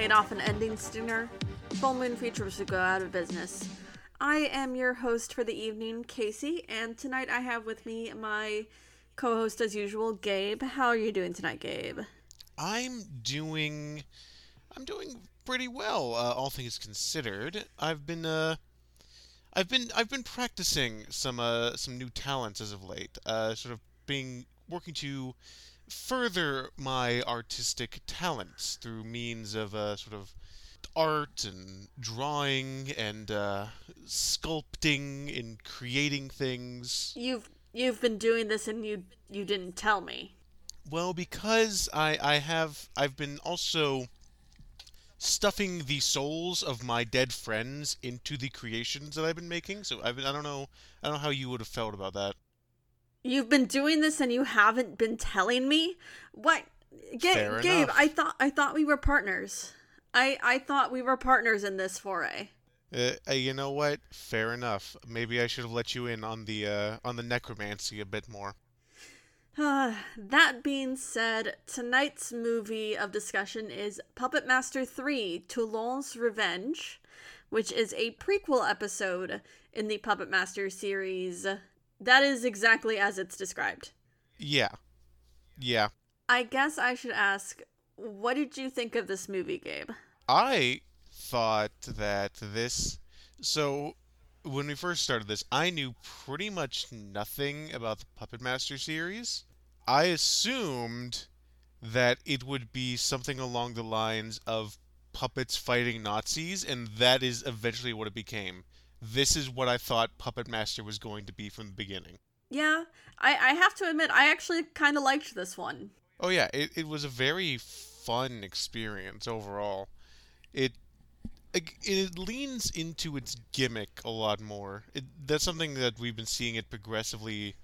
paid off an ending stinger, Full Moon Features would go out of business. I am your host for the evening, Casey, and tonight I have with me my co host as usual, Gabe. How are you doing tonight, Gabe? I'm doing. I'm doing pretty well, uh, all things considered. I've been uh, I've been I've been practicing some uh some new talents as of late. Uh, sort of being working to further my artistic talents through means of uh sort of art and drawing and uh, sculpting and creating things. You've you've been doing this and you you didn't tell me. Well, because I I have I've been also stuffing the souls of my dead friends into the creations that I've been making. So I've been, I don't know I don't know how you would have felt about that. You've been doing this and you haven't been telling me? What? Ga- Fair Gabe, enough. I thought I thought we were partners. I I thought we were partners in this foray. Uh, uh, you know what? Fair enough. Maybe I should have let you in on the uh, on the necromancy a bit more. Uh, that being said, tonight's movie of discussion is Puppet Master 3 Toulon's Revenge, which is a prequel episode in the Puppet Master series. That is exactly as it's described. Yeah, yeah. I guess I should ask, what did you think of this movie, Gabe? I thought that this. So, when we first started this, I knew pretty much nothing about the Puppet Master series. I assumed that it would be something along the lines of puppets fighting Nazis, and that is eventually what it became. This is what I thought Puppet Master was going to be from the beginning. Yeah, I, I have to admit, I actually kind of liked this one. Oh yeah, it, it was a very fun experience overall. It it, it leans into its gimmick a lot more. It, that's something that we've been seeing it progressively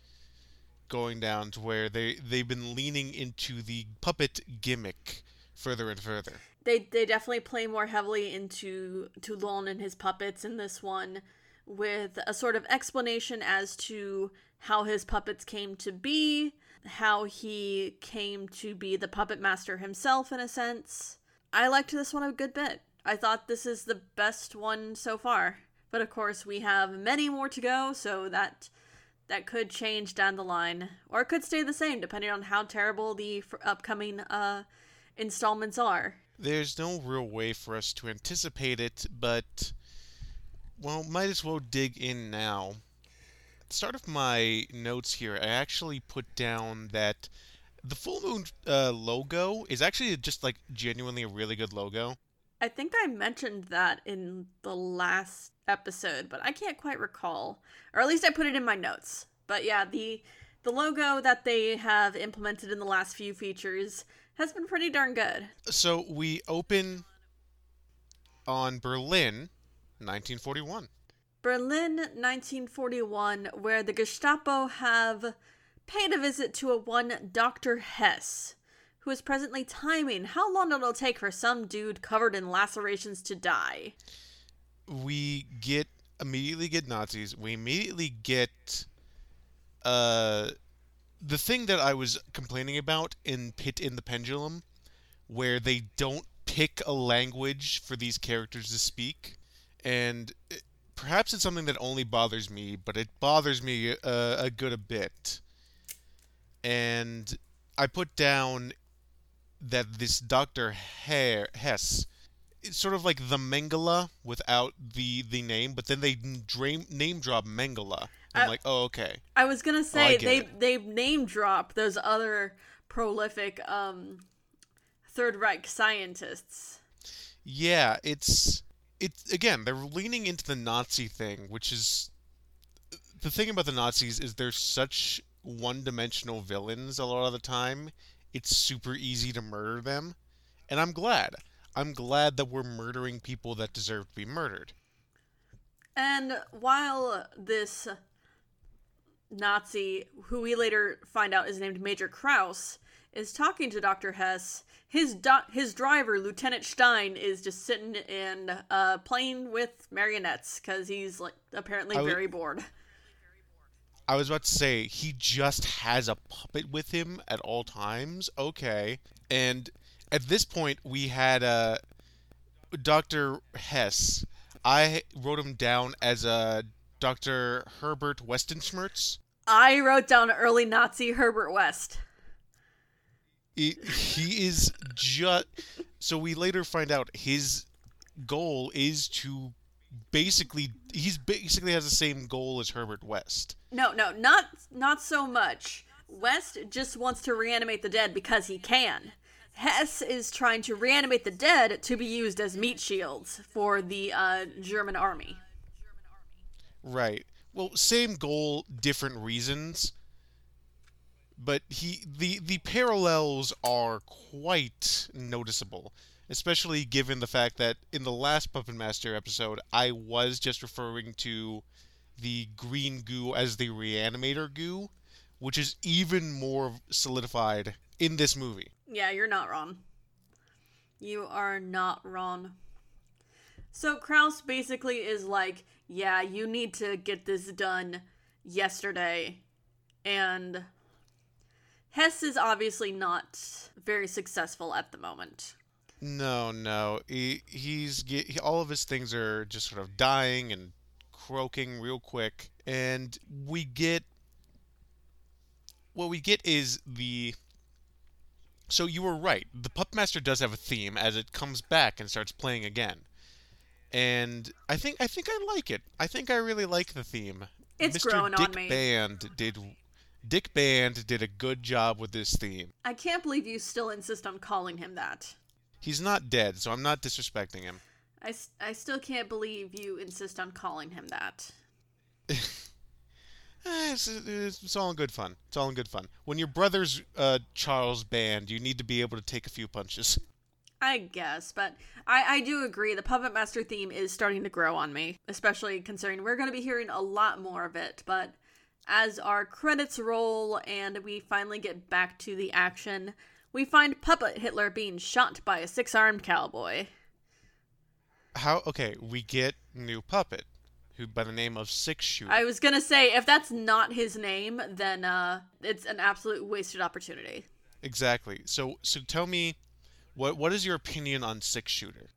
going down to where they they've been leaning into the puppet gimmick further and further. They they definitely play more heavily into Toulon and his puppets in this one, with a sort of explanation as to how his puppets came to be, how he came to be the puppet master himself in a sense. I liked this one a good bit. I thought this is the best one so far. But of course, we have many more to go, so that that could change down the line or it could stay the same depending on how terrible the f- upcoming uh installments are. There's no real way for us to anticipate it, but well, might as well dig in now. At the start of my notes here, I actually put down that the full moon uh, logo is actually just like genuinely a really good logo. I think I mentioned that in the last episode, but I can't quite recall. Or at least I put it in my notes. But yeah, the the logo that they have implemented in the last few features has been pretty darn good. So we open on Berlin, 1941. Berlin 1941 where the Gestapo have paid a visit to a one Dr. Hess, who is presently timing how long it'll take for some dude covered in lacerations to die. we get immediately get Nazis. We immediately get uh the thing that I was complaining about in Pit and the Pendulum, where they don't pick a language for these characters to speak, and perhaps it's something that only bothers me, but it bothers me uh, a good a bit. And I put down that this Doctor Hess it's sort of like the Mengele without the the name, but then they name name drop Mengele. I'm I- like, oh okay. I was gonna say get they it. they name drop those other prolific um Third Reich scientists. Yeah, it's it's again they're leaning into the Nazi thing, which is the thing about the Nazis is they're such one-dimensional villains a lot of the time. It's super easy to murder them, and I'm glad. I'm glad that we're murdering people that deserve to be murdered. And while this Nazi, who we later find out is named Major Kraus, is talking to Dr. Hess, his do- his driver, Lieutenant Stein, is just sitting and uh, playing with marionettes because he's like apparently very bored. I was about to say he just has a puppet with him at all times. Okay, and at this point we had uh Dr. Hess, I wrote him down as a Dr. Herbert Westenschmerz. I wrote down early Nazi Herbert West. He, he is just. So we later find out his goal is to basically. He's basically has the same goal as Herbert West. No, no, not not so much. West just wants to reanimate the dead because he can. Hess is trying to reanimate the dead to be used as meat shields for the uh, German army. Right. Well, same goal, different reasons. But he the the parallels are quite noticeable, especially given the fact that in the last Puppet Master episode, I was just referring to the green goo as the reanimator goo, which is even more solidified in this movie. Yeah, you're not wrong. You are not wrong. So Kraus basically is like, yeah, you need to get this done yesterday. And Hess is obviously not very successful at the moment. No, no. He, he's he, all of his things are just sort of dying and croaking real quick and we get what we get is the so you were right. The Puppet Master does have a theme as it comes back and starts playing again. And I think I think I like it. I think I really like the theme. It's Mr. grown Dick on me. Band did Dick Band did a good job with this theme. I can't believe you still insist on calling him that. He's not dead, so I'm not disrespecting him. I, I still can't believe you insist on calling him that. Eh, It's, it's, it's all in good fun. It's all in good fun. When your brother's uh, Charles Band, you need to be able to take a few punches. I guess, but I, I do agree the Puppet Master theme is starting to grow on me, especially considering we're going to be hearing a lot more of it. But as our credits roll and we finally get back to the action, we find Puppet Hitler being shot by a six armed cowboy. How? Okay, we get new puppet, who by the name of Six Shooter. I was going to say, if that's not his name, then uh, it's an absolute wasted opportunity. Exactly. So so tell me, what what is your opinion on Six Shooter?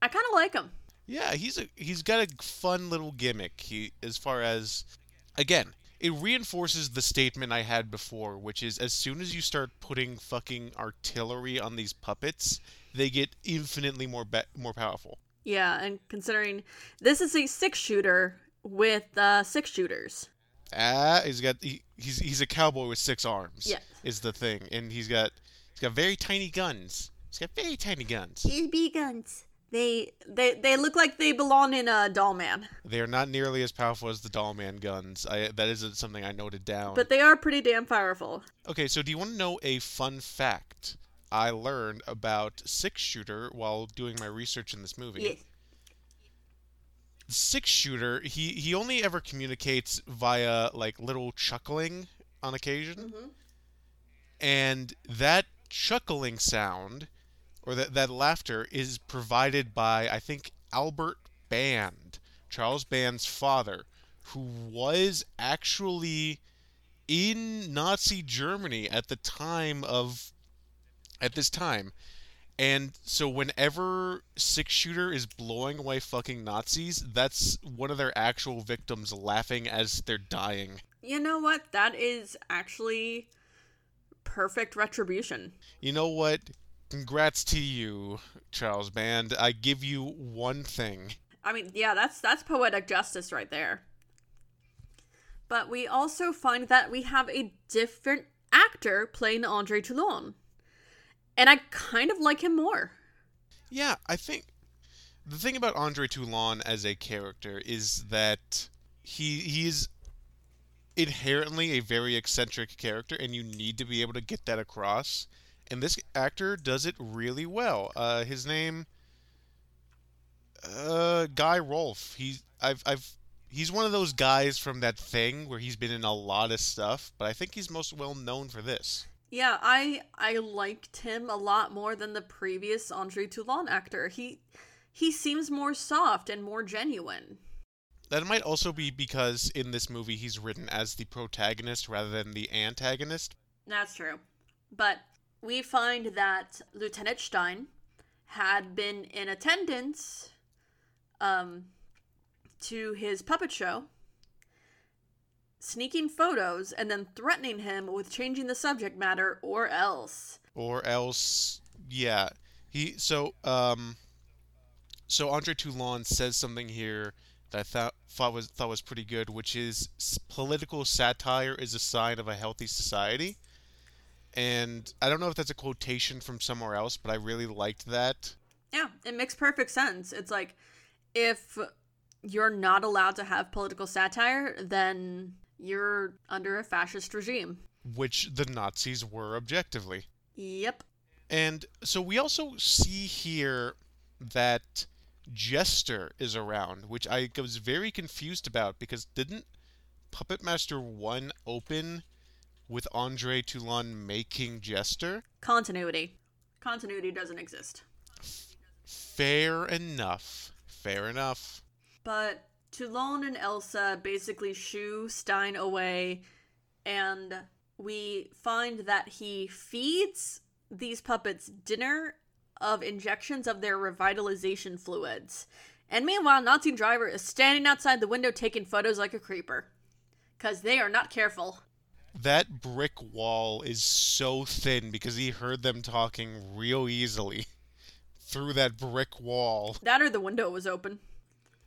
I kind of like him. Yeah, he's a he's got a fun little gimmick. He as far as again, it reinforces the statement I had before, which is as soon as you start putting fucking artillery on these puppets, they get infinitely more be- more powerful. Yeah, and considering this is a six shooter with uh, six shooters. Ah, he's got he, he's he's a cowboy with six arms. Yeah. is the thing, and he's got he's got very tiny guns. He's got very tiny guns. BB guns. They they they look like they belong in a doll man, They are not nearly as powerful as the doll man guns. I that isn't something I noted down. but they are pretty damn powerful. okay, so do you want to know a fun fact I learned about six shooter while doing my research in this movie? Yes. Six shooter, he he only ever communicates via like little chuckling on occasion. Mhm. and that chuckling sound or that that laughter is provided by I think Albert Band, Charles Band's father, who was actually in Nazi Germany at the time of at this time. And so whenever six shooter is blowing away fucking Nazis, that's one of their actual victims laughing as they're dying. You know what? That is actually perfect retribution. You know what? Congrats to you, Charles Band. I give you one thing. I mean, yeah, that's that's poetic justice right there. But we also find that we have a different actor playing Andre Toulon. And I kind of like him more. Yeah, I think the thing about Andre Toulon as a character is that he he's inherently a very eccentric character, and you need to be able to get that across. And this actor does it really well. Uh, his name, uh, Guy Rolfe. He's I've I've he's one of those guys from that thing where he's been in a lot of stuff, but I think he's most well known for this. Yeah, I I liked him a lot more than the previous Andre Toulon actor. He he seems more soft and more genuine. That might also be because in this movie he's written as the protagonist rather than the antagonist. That's true. But we find that Lieutenant Stein had been in attendance um, to his puppet show, sneaking photos and then threatening him with changing the subject matter or else. Or else, yeah. He so um. So Andre Toulon says something here that I thought, thought was thought was pretty good, which is political satire is a sign of a healthy society. And I don't know if that's a quotation from somewhere else, but I really liked that. Yeah, it makes perfect sense. It's like if you're not allowed to have political satire, then you're under a fascist regime. Which the Nazis were objectively. Yep. And so we also see here that Jester is around, which I was very confused about because didn't Puppet Master 1 open with Andre Toulon making Jester? Continuity. Continuity doesn't exist. Fair enough. Fair enough. But Toulon and Elsa basically shoo Stein away, and we find that he feeds these puppets dinner of injections of their revitalization fluids. And meanwhile, Nazi driver is standing outside the window taking photos like a creeper. Because they are not careful. That brick wall is so thin because he heard them talking real easily through that brick wall. That or the window was open.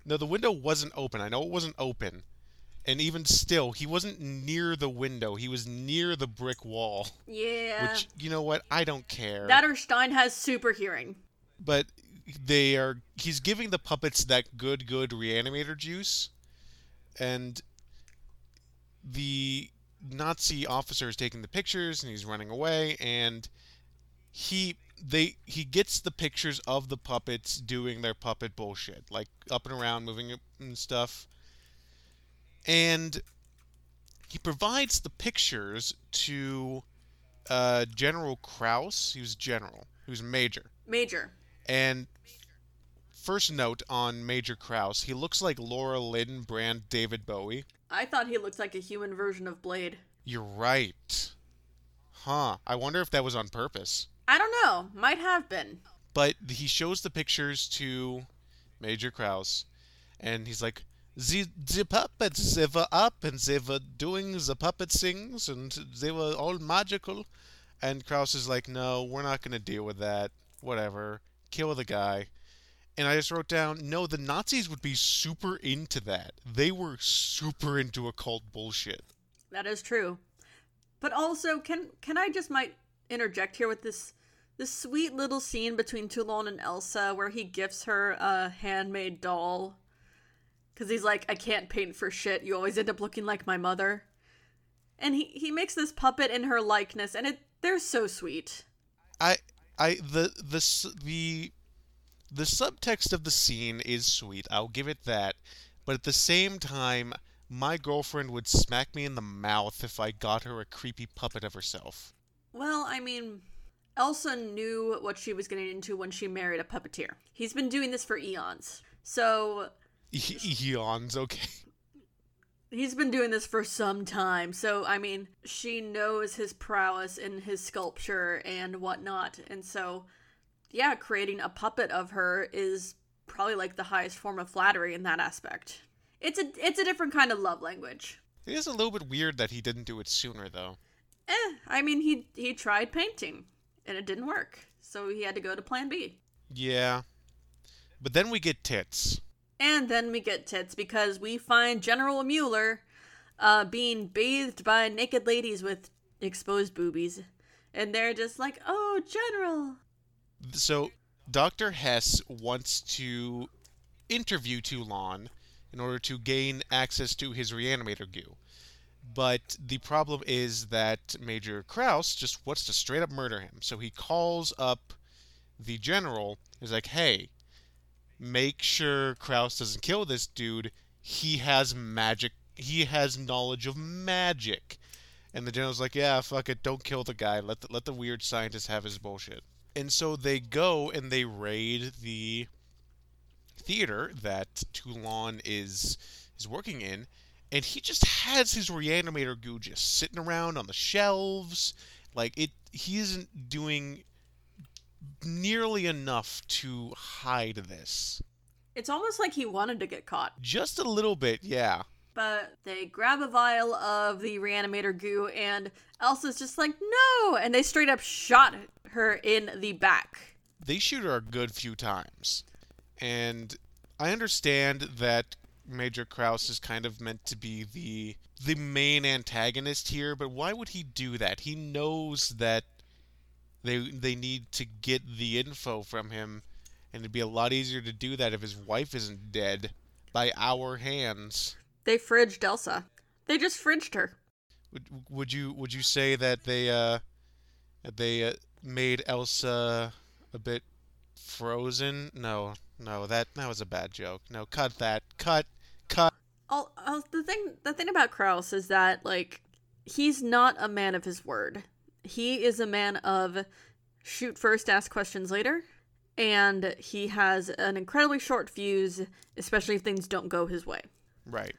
No, the window wasn't open. I know it wasn't open. And even still, he wasn't near the window. He was near the brick wall. Yeah. Which, you know what? I don't care. That or Stein has super hearing. But they are. He's giving the puppets that good, good reanimator juice. And the Nazi officer is taking the pictures and he's running away. And he they he gets the pictures of the puppets doing their puppet bullshit, like up and around, moving and stuff. And he provides the pictures to uh, General Kraus. He was general. He was major. Major. And first note on Major Kraus, he looks like Laura Lynn brand David Bowie. I thought he looked like a human version of Blade. You're right. Huh. I wonder if that was on purpose. I don't know. Might have been. But he shows the pictures to Major Kraus, and he's like, the, the puppets, they were up and they were doing the puppet things and they were all magical. And Kraus is like, no, we're not going to deal with that. Whatever. Kill the guy. And I just wrote down, no, the Nazis would be super into that. They were super into occult bullshit. That is true. But also, can can I just might interject here with this this sweet little scene between Toulon and Elsa where he gifts her a handmade doll because he's like, I can't paint for shit. You always end up looking like my mother. And he, he makes this puppet in her likeness, and it they're so sweet. I I the the the the subtext of the scene is sweet. I'll give it that. But at the same time, my girlfriend would smack me in the mouth if I got her a creepy puppet of herself. Well, I mean, Elsa knew what she was getting into when she married a puppeteer. He's been doing this for eons. So Eons, okay. He's been doing this for some time, so I mean, she knows his prowess in his sculpture and whatnot, and so, yeah, creating a puppet of her is probably like the highest form of flattery in that aspect. It's a it's a different kind of love language. It is a little bit weird that he didn't do it sooner, though. Eh, I mean, he he tried painting, and it didn't work, so he had to go to Plan B. Yeah, but then we get tits. And then we get tits because we find General Mueller uh, being bathed by naked ladies with exposed boobies. And they're just like, oh, General. So Dr. Hess wants to interview Toulon in order to gain access to his reanimator goo. But the problem is that Major Kraus just wants to straight up murder him. So he calls up the general. He's like, hey, make sure Kraus doesn't kill this dude. He has magic. He has knowledge of magic. And the general's like, yeah, fuck it, don't kill the guy. Let the, let the weird scientist have his bullshit. And so they go and they raid the theater that Toulon is is working in, and he just has his reanimator goo just sitting around on the shelves. Like it, he isn't doing nearly enough to hide this. It's almost like he wanted to get caught. Just a little bit, yeah. But they grab a vial of the reanimator goo, and Elsa's just like, no! And they straight up shot her in the back. They shoot her a good few times. And I understand that Major Kraus is kind of meant to be the the main antagonist here, but why would he do that? He knows that they they need to get the info from him, and it'd be a lot easier to do that if his wife isn't dead by our hands. They fridged Elsa. They just fridged her. Would, would you would you say that they uh they uh, made Elsa a bit frozen? No, no, that that was a bad joke. No, cut that. Cut. Cut. All, the thing the thing about Kraus is that like he's not a man of his word. He is a man of shoot first, ask questions later, and he has an incredibly short fuse, especially if things don't go his way. Right.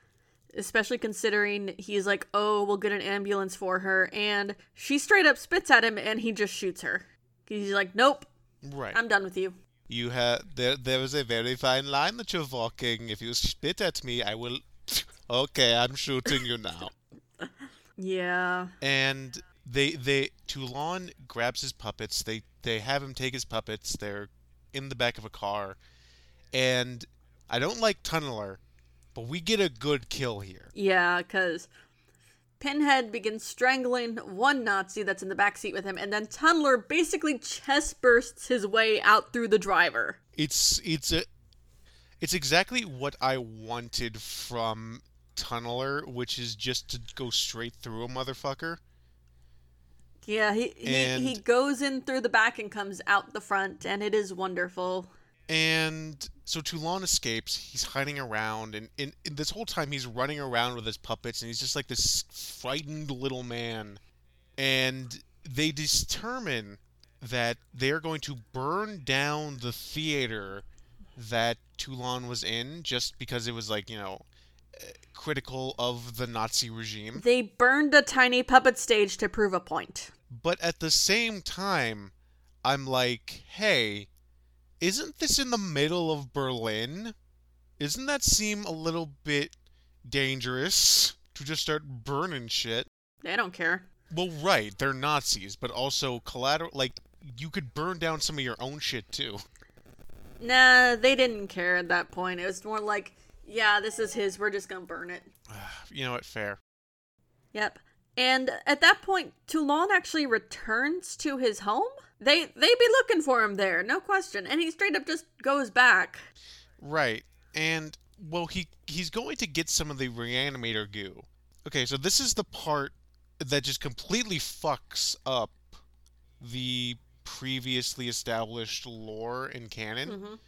Especially considering he's like, "Oh, we'll get an ambulance for her," and she straight up spits at him, and he just shoots her. He's like, "Nope, Right. I'm done with you." You have there. There is a very fine line that you're walking. If you spit at me, I will. okay, I'm shooting you now. Yeah. and they they Toulon grabs his puppets. They they have him take his puppets. They're in the back of a car, and I don't like Tunneler, but we get a good kill here. Yeah, because Pinhead begins strangling one Nazi that's in the back seat with him, and then Tunneler basically chest bursts his way out through the driver. It's it's a it's exactly what I wanted from Tunneler, which is just to go straight through a motherfucker. Yeah, he he, he goes in through the back and comes out the front, and it is wonderful. And so Toulon escapes. He's hiding around, and, and, and this whole time he's running around with his puppets, and he's just like this frightened little man. And they determine that they're going to burn down the theater that Toulon was in, just because it was like you know critical of the Nazi regime. They burned a tiny puppet stage to prove a point. But at the same time, I'm like, hey, isn't this in the middle of Berlin? Isn't that seem a little bit dangerous to just start burning shit? They don't care. Well, right, they're Nazis, but also collateral. Like, you could burn down some of your own shit too. Nah, they didn't care at that point. It was more like, yeah, this is his. We're just gonna burn it. You know what? Fair. Yep. And at that point, Toulon actually returns to his home. They they be looking for him there, no question. And he straight up just goes back. Right. And well he he's going to get some of the reanimator goo. Okay, so this is the part that just completely fucks up the previously established lore and canon Mhm.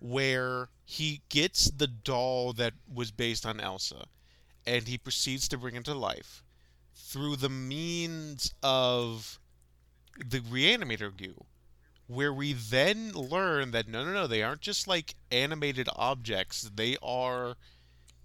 where he gets the doll that was based on Elsa and he proceeds to bring it to life through the means of the reanimator goo where we then learn that no no no they aren't just like animated objects they are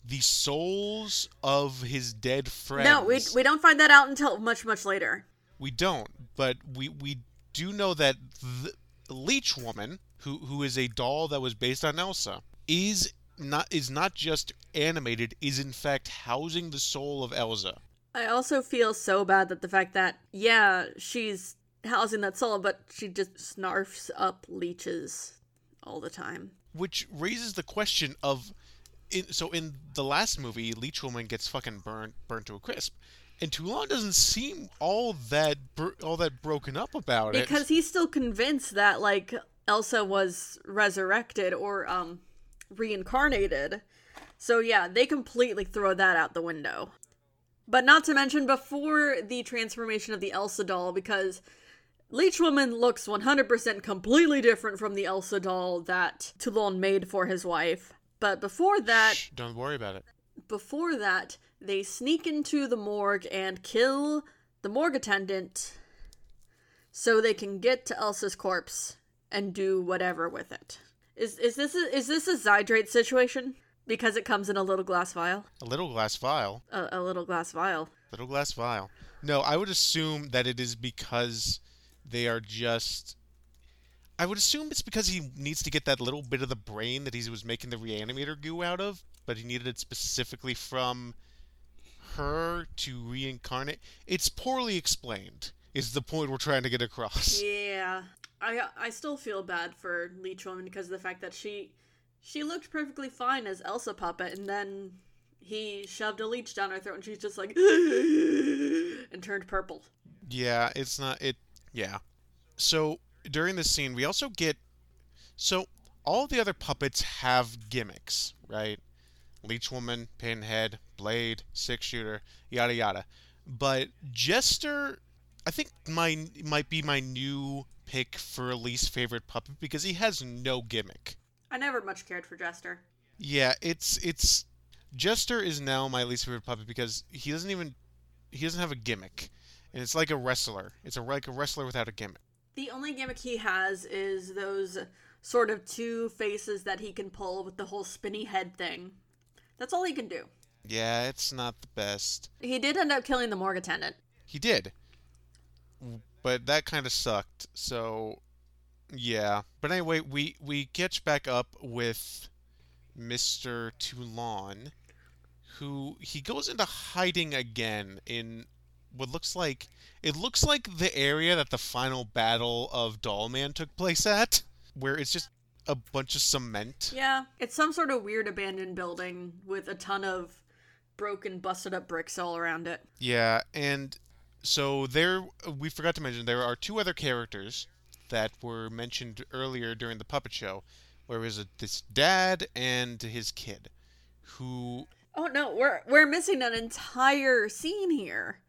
the souls of his dead friends No, we we don't find that out until much much later. we don't, but we we do know that the Leech Woman, who who is a doll that was based on Elsa, is not is not just animated, is in fact housing the soul of Elsa. I also feel so bad that the fact that yeah, she's housing that soul, but she just snarfs up leeches all the time. Which raises the question of in, so in the last movie, Leech Woman gets fucking burnt burnt to a crisp. And Toulon doesn't seem all that all that broken up about it. Because he's still convinced that like Elsa was resurrected or um reincarnated. So yeah, they completely throw that out the window. But not to mention before the transformation of the Elsa doll because Leech Woman looks 100% completely different from the Elsa doll that Toulon made for his wife. But before that, Shh, don't worry about it. before that, they sneak into the morgue and kill the morgue attendant so they can get to Elsa's corpse and do whatever with it. Is is this a, is this a Zydrate situation? Because it comes in a little glass vial, A little glass vial. a, a little glass vial. Little glass vial. No, I would assume that it is because they are just. I would assume it's because he needs to get that little bit of the brain that he was making the reanimator goo out of, but he needed it specifically from her to reincarnate. It's poorly explained. Is the point we're trying to get across? Yeah, I I still feel bad for Leech Woman because of the fact that she she looked perfectly fine as Elsa puppet, and then he shoved a leech down her throat, and she's just like and turned purple. Yeah, it's not it. Yeah. So during this scene, we also get so all the other puppets have gimmicks, right? Leech Woman, Pinhead, Blade, Six Shooter, yada yada. But Jester, I think my might be my new pick for least favorite puppet because he has no gimmick. I never much cared for Jester. Yeah, it's it's Jester is now my least favorite puppet because he doesn't even he doesn't have a gimmick, and it's like a wrestler. It's a like a wrestler without a gimmick. The only gimmick he has is those sort of two faces that he can pull with the whole spinny head thing. That's all he can do. Yeah, it's not the best. He did end up killing the morgue attendant. He did, but that kind of sucked. So, yeah. But anyway, we we catch back up with Mister Toulon, who he goes into hiding again in what looks like it looks like the area that the final battle of Dollman took place at, where it's just a bunch of cement. Yeah, it's some sort of weird abandoned building with a ton of broken, busted up bricks all around it. Yeah, and so there we forgot to mention there are two other characters that were mentioned earlier during the puppet show, where was a, this dad and his kid, who. Oh no, we're we're missing an entire scene here.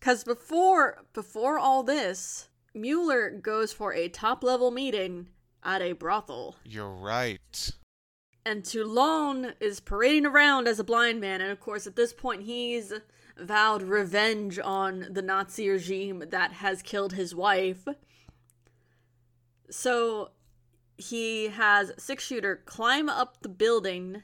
Cause before before all this, Mueller goes for a top level meeting at a brothel. You're right. And Toulon is parading around as a blind man, and of course, at this point, he's vowed revenge on the Nazi regime that has killed his wife. So he has Six Shooter climb up the building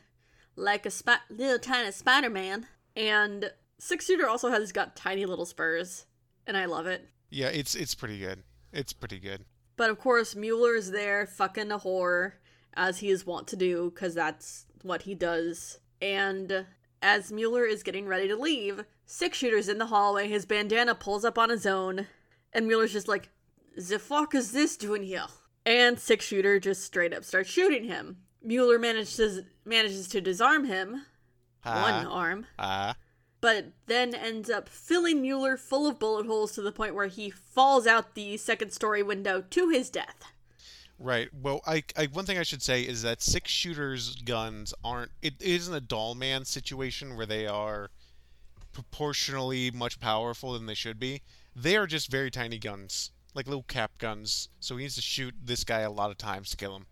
like a sp- little tiny Spider Man, and Six Shooter also has got tiny little spurs, and I love it. Yeah, it's it's pretty good. It's pretty good. But of course, Mueller is there fucking a whore, as he is wont to do, because that's what he does. And as Mueller is getting ready to leave, Six Shooter's in the hallway, his bandana pulls up on his own, and Mueller's just like, The fuck is this doing here? And Six Shooter just straight up starts shooting him. Mueller manages manages to disarm him, one arm, Ah. But then ends up filling Mueller full of bullet holes to the point where he falls out the second story window to his death. Right. Well, I, I one thing I should say is that six shooters guns aren't. It isn't a doll man situation where they are proportionally much powerful than they should be. They are just very tiny guns, like little cap guns. So he needs to shoot this guy a lot of times to kill him.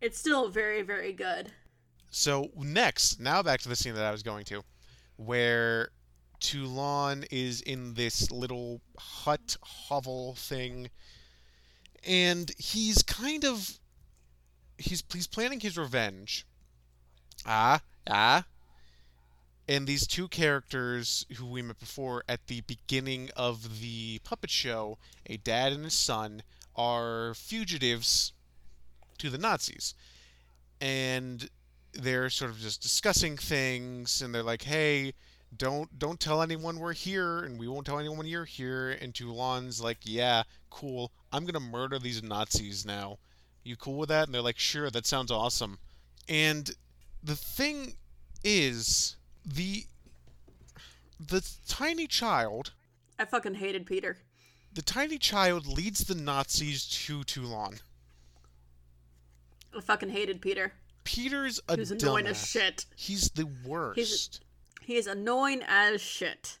It's still very, very good. So next, now back to the scene that I was going to, where Toulon is in this little hut hovel thing, and he's kind of he's he's planning his revenge. Ah, ah. And these two characters who we met before at the beginning of the puppet show, a dad and his son, are fugitives to the Nazis. And they're sort of just discussing things and they're like, "Hey, don't don't tell anyone we're here and we won't tell anyone you're here." And Toulon's like, "Yeah, cool. I'm going to murder these Nazis now. You cool with that?" And they're like, "Sure, that sounds awesome." And the thing is the the tiny child, I fucking hated Peter. the tiny child leads the Nazis to Toulon. I fucking hated Peter. Peter's a annoying dumbass. as shit. He's the worst. He is annoying as shit.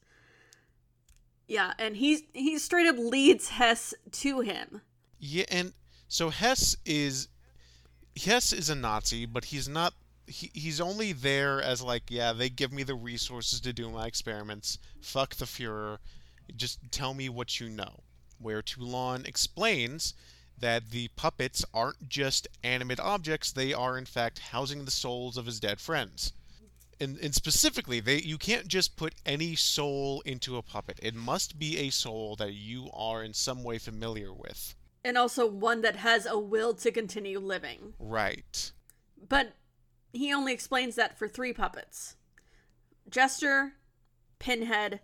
Yeah, and he's he straight up leads Hess to him. Yeah, and so Hess is Hess is a Nazi, but he's not. He, he's only there as like, yeah, they give me the resources to do my experiments. Fuck the Fuhrer. Just tell me what you know. Where Toulon explains that the puppets aren't just animate objects; they are in fact housing the souls of his dead friends. And, and specifically, they you can't just put any soul into a puppet. It must be a soul that you are in some way familiar with. And also one that has a will to continue living. Right. But he only explains that for three puppets Jester, Pinhead,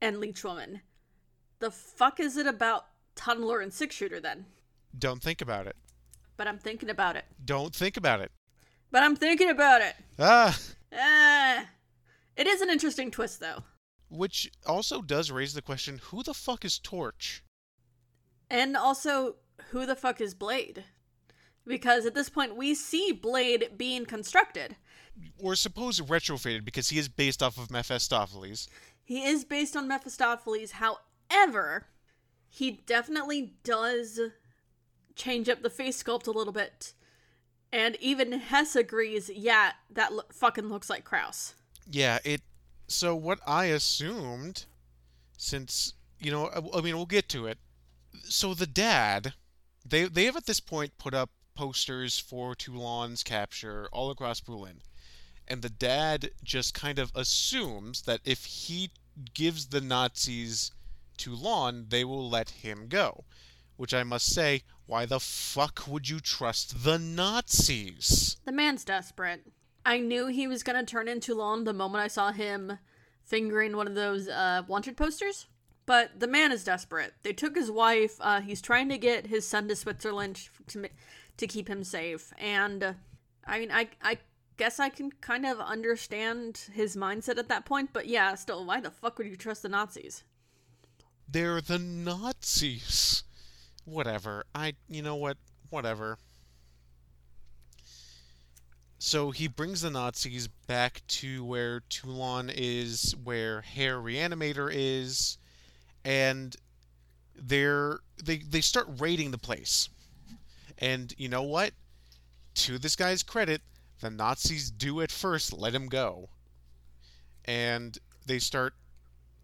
and Leech Woman. The fuck is it about Tunneler and Six Shooter then? Don't think about it. But I'm thinking about it. Don't think about it. But I'm thinking about it. Ah. Ah. It is an interesting twist, though. Which also does raise the question who the fuck is Torch? And also, who the fuck is Blade? Because at this point, we see Blade being constructed. Or suppose retrofitted because he is based off of Mephistopheles. He is based on Mephistopheles. However, he definitely does change up the face sculpt a little bit. And even Hess agrees, yeah, that lo- fucking looks like Kraus. Yeah, it. So what I assumed, since you know, I, I mean, we'll get to it. So the dad, they they have at this point put up posters for Toulon's capture all across Berlin, and the dad just kind of assumes that if he gives the Nazis Toulon, they will let him go. Which I must say, why the fuck would you trust the Nazis? The man's desperate. I knew he was gonna turn into Toulon the moment I saw him fingering one of those uh, wanted posters. But the man is desperate. They took his wife. Uh, he's trying to get his son to Switzerland to to keep him safe. And uh, I mean, I I guess I can kind of understand his mindset at that point. But yeah, still, why the fuck would you trust the Nazis? They're the Nazis. Whatever. I, you know what? Whatever. So he brings the Nazis back to where Toulon is, where Herr Reanimator is, and they're they they start raiding the place. And you know what? To this guy's credit, the Nazis do at first, let him go. And they start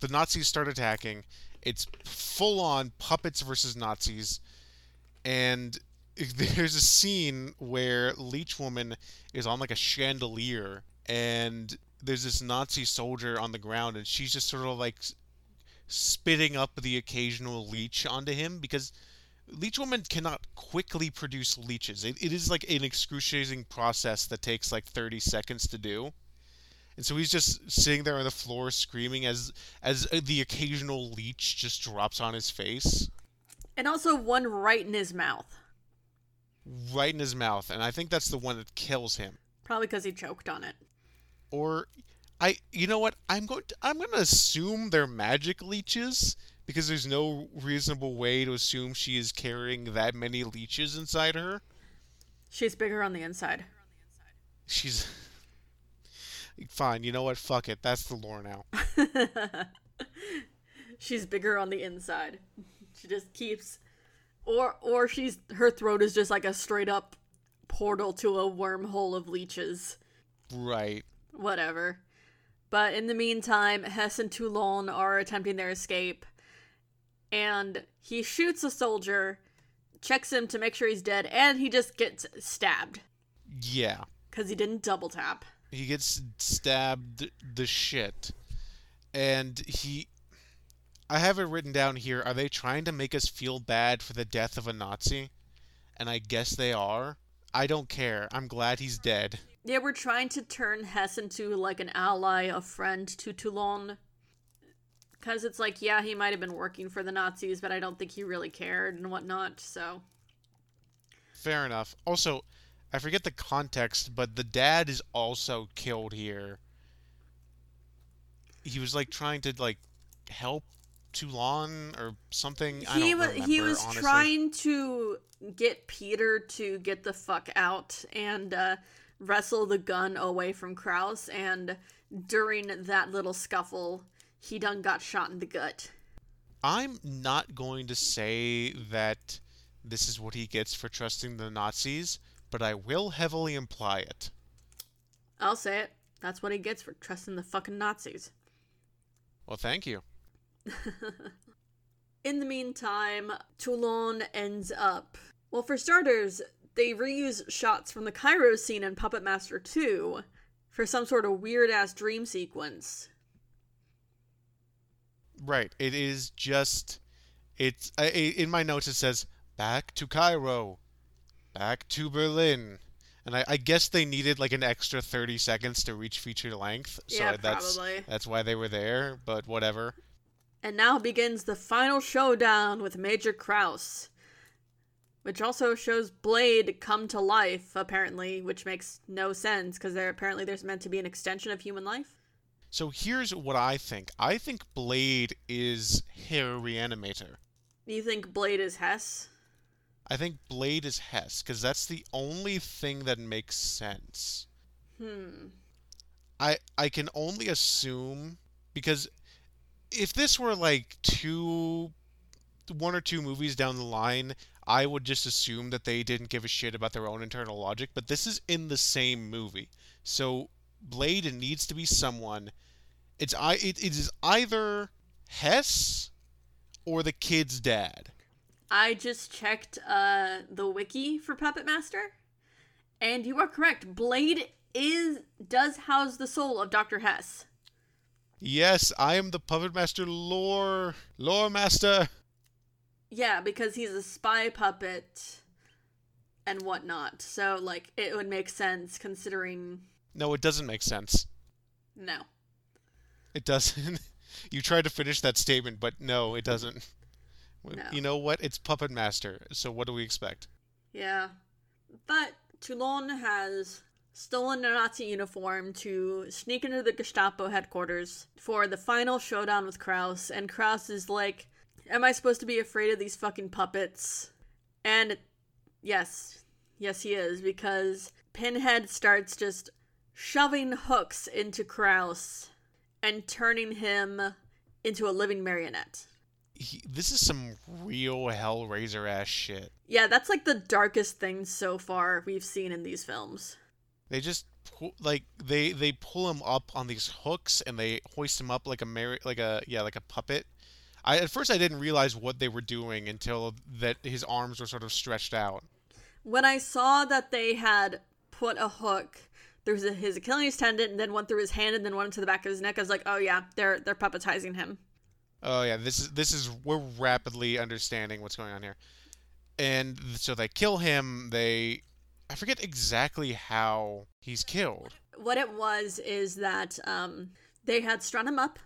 the Nazis start attacking. It's full on puppets versus Nazis. And there's a scene where Leech Woman is on like a chandelier and there's this Nazi soldier on the ground and she's just sort of like spitting up the occasional leech onto him because Leech Woman cannot quickly produce leeches. It, it is like an excruciating process that takes like 30 seconds to do. And so he's just sitting there on the floor screaming as as the occasional leech just drops on his face, And also one right in his mouth, right in his mouth, and I think that's the one that kills him. probably because he choked on it. Or I you know what? I'm going to I'm going to assume they're magic leeches because there's no reasonable way to assume she is carrying that many leeches inside her. She's bigger on the inside. She's fine. You know what? Fuck it. That's the lore now. she's bigger on the inside. She just keeps or or she's her throat is just like a straight up portal to a wormhole of leeches. Right. Whatever. But in the meantime, Hess and Toulon are attempting their escape. And he shoots a soldier, checks him to make sure he's dead, and he just gets stabbed. Yeah. Because he didn't double tap. He gets stabbed the shit. And he I have it written down here. Are they trying to make us feel bad for the death of a Nazi? And I guess they are. I don't care. I'm glad he's dead. Yeah, we're trying to turn Hess into like an ally, a friend to Toulon. Because it's like, yeah, he might have been working for the Nazis, but I don't think he really cared and whatnot, so. Fair enough. Also, I forget the context, but the dad is also killed here. He was like trying to like help Toulon or something. I he don't was remember, he was honestly. trying to get Peter to get the fuck out and uh, wrestle the gun away from Kraus, and during that little scuffle, he done got shot in the gut. I'm not going to say that this is what he gets for trusting the Nazis, but I will heavily imply it. I'll say it. That's what he gets for trusting the fucking Nazis. Well, thank you. In the meantime, Toulon ends up. Well, for starters, they reuse shots from the Cairo scene in Puppet Master 2 for some sort of weird ass dream sequence. Right. It is just. It's I, in my notes. It says back to Cairo, back to Berlin. And I, I guess they needed like an extra 30 seconds to reach feature length. So Yeah, that's probably. that's why they were there, but whatever. And now begins the final showdown with Major Kraus, which also shows Blade come to life, apparently, which makes no sense because there apparently there's meant to be an extension of human life. So here's what I think. I think Blade is Herr Reanimator. You think Blade is Hess? I think Blade is Hess because that's the only thing that makes sense. Hmm. I I can only assume because if this were like two one or two movies down the line, I would just assume that they didn't give a shit about their own internal logic, but this is in the same movie. So Blade needs to be someone it's I it, it is either Hess or the kid's dad. I just checked uh, the wiki for Puppet Master, and you are correct. Blade is does house the soul of Doctor Hess. Yes, I am the puppet master lore lore master. Yeah, because he's a spy puppet and whatnot. So like it would make sense considering No, it doesn't make sense. no. It doesn't. you tried to finish that statement, but no, it doesn't. No. You know what? It's Puppet Master, so what do we expect? Yeah. But Toulon has stolen a Nazi uniform to sneak into the Gestapo headquarters for the final showdown with Kraus, and Kraus is like, Am I supposed to be afraid of these fucking puppets? And yes, yes, he is, because Pinhead starts just shoving hooks into Kraus and turning him into a living marionette. He, this is some real Hellraiser ass shit. Yeah, that's like the darkest thing so far we've seen in these films. They just pu- like they they pull him up on these hooks and they hoist him up like a mar- like a yeah like a puppet. I at first I didn't realize what they were doing until that his arms were sort of stretched out. When I saw that they had put a hook through his- his Achilles tendon and then one through his hand and then one into the back of his neck, I was like, oh yeah, they're they're puppetizing him. Oh yeah, this is this is we're rapidly understanding what's going on here. And so they kill him. They I forget exactly how he's killed. What it was is that um, they had strung him up,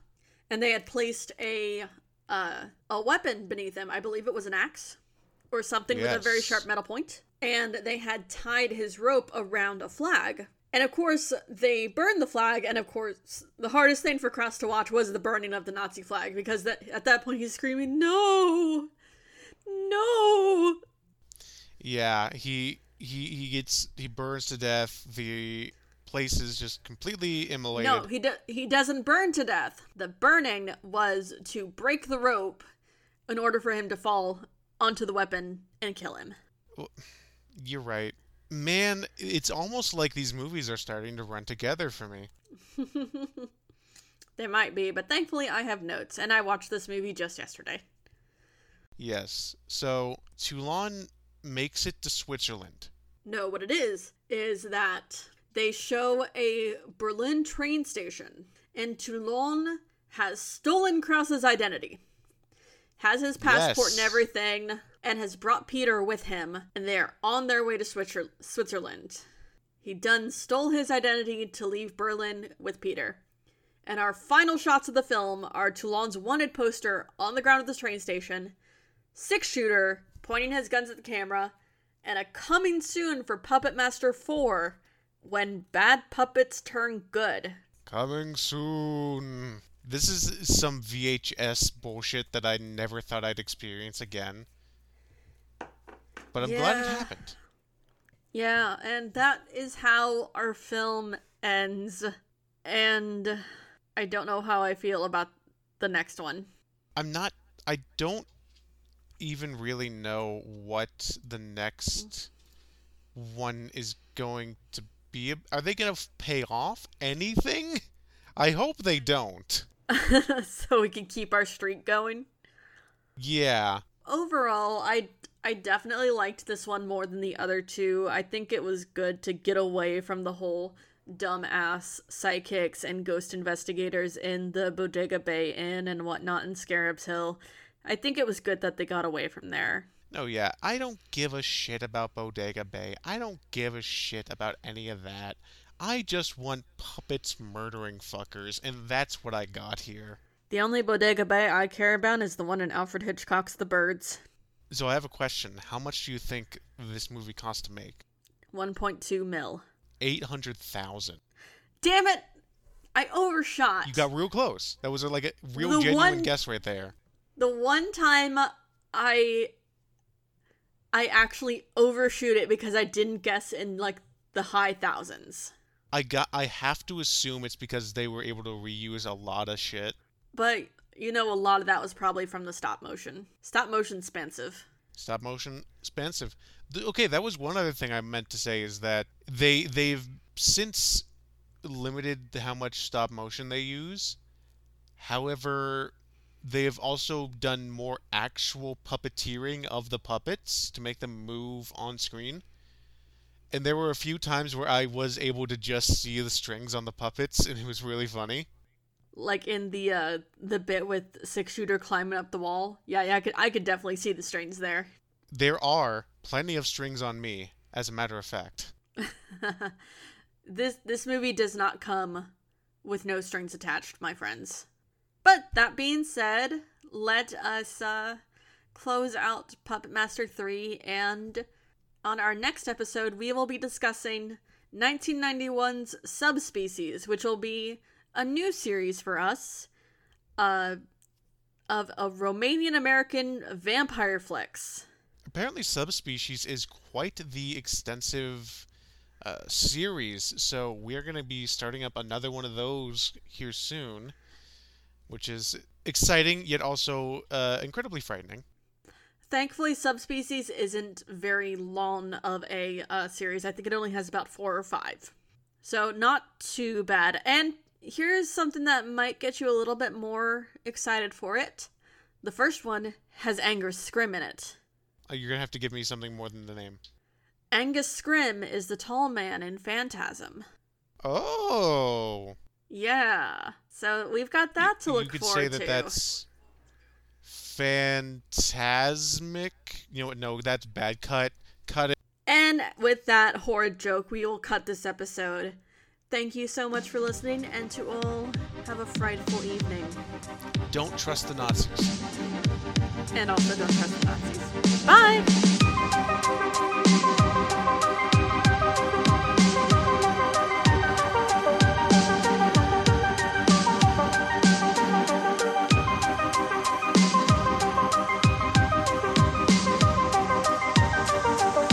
and they had placed a uh, a weapon beneath him. I believe it was an axe or something with a very sharp metal point, and they had tied his rope around a flag. And of course, they burned the flag, and of course, the hardest thing for Kraus to watch was the burning of the Nazi flag because that, at that point he's screaming, "No, no!" Yeah, he he he gets he burns to death. The place is just completely immolated. No, he do- he doesn't burn to death. The burning was to break the rope in order for him to fall onto the weapon and kill him. Well, You're right. Man, it's almost like these movies are starting to run together for me. They might be, but thankfully I have notes and I watched this movie just yesterday. Yes. So Toulon makes it to Switzerland. No, what it is is that they show a Berlin train station and Toulon has stolen Kraus's identity. Has his passport and everything and has brought Peter with him and they're on their way to Switzer- Switzerland. He done stole his identity to leave Berlin with Peter. And our final shots of the film are Toulon's wanted poster on the ground of the train station, six shooter pointing his guns at the camera, and a coming soon for Puppet Master 4 when bad puppets turn good. Coming soon. This is some VHS bullshit that I never thought I'd experience again. But I'm glad it happened. Yeah, and that is how our film ends. And I don't know how I feel about the next one. I'm not. I don't even really know what the next one is going to be. Are they going to pay off anything? I hope they don't. so we can keep our streak going. Yeah. Overall, I I definitely liked this one more than the other two. I think it was good to get away from the whole dumbass psychics and ghost investigators in the Bodega Bay Inn and whatnot in Scarabs Hill. I think it was good that they got away from there. No, yeah, I don't give a shit about Bodega Bay. I don't give a shit about any of that. I just want puppets murdering fuckers, and that's what I got here. The only Bodega Bay I care about is the one in Alfred Hitchcock's The Birds. So I have a question. How much do you think this movie cost to make? 1.2 mil. 800,000. Damn it! I overshot. You got real close. That was like a real The genuine one- guess right there. the one time I I actually overshoot it because I didn't guess in like the high thousands. I got I have to assume it's because they were able to reuse a lot of shit. But you know a lot of that was probably from the stop motion. Stop motion expensive. Stop motion expensive. Okay, that was one other thing I meant to say is that they they've since limited how much stop motion they use. However, they have also done more actual puppeteering of the puppets to make them move on screen. And there were a few times where I was able to just see the strings on the puppets and it was really funny. Like in the uh the bit with six shooter climbing up the wall. Yeah, yeah, I could I could definitely see the strings there. There are plenty of strings on me, as a matter of fact. this this movie does not come with no strings attached, my friends. But that being said, let us uh, close out Puppet Master 3 and on our next episode we will be discussing 1991's Subspecies, which will be a new series for us uh, of a Romanian American vampire flicks. Apparently, Subspecies is quite the extensive uh, series, so we're going to be starting up another one of those here soon, which is exciting yet also uh, incredibly frightening. Thankfully, Subspecies isn't very long of a uh, series. I think it only has about four or five. So, not too bad. And here's something that might get you a little bit more excited for it. The first one has Angus Scrimm in it. Uh, you're going to have to give me something more than the name. Angus Scrimm is the tall man in Phantasm. Oh! Yeah. So, we've got that to you look forward to. You could say that to. that's phantasmic. You know what? No, that's bad. Cut. Cut it. And with that horrid joke, we will cut this episode. Thank you so much for listening, and to all, have a frightful evening. Don't trust the Nazis. And also, don't trust the Nazis. Bye!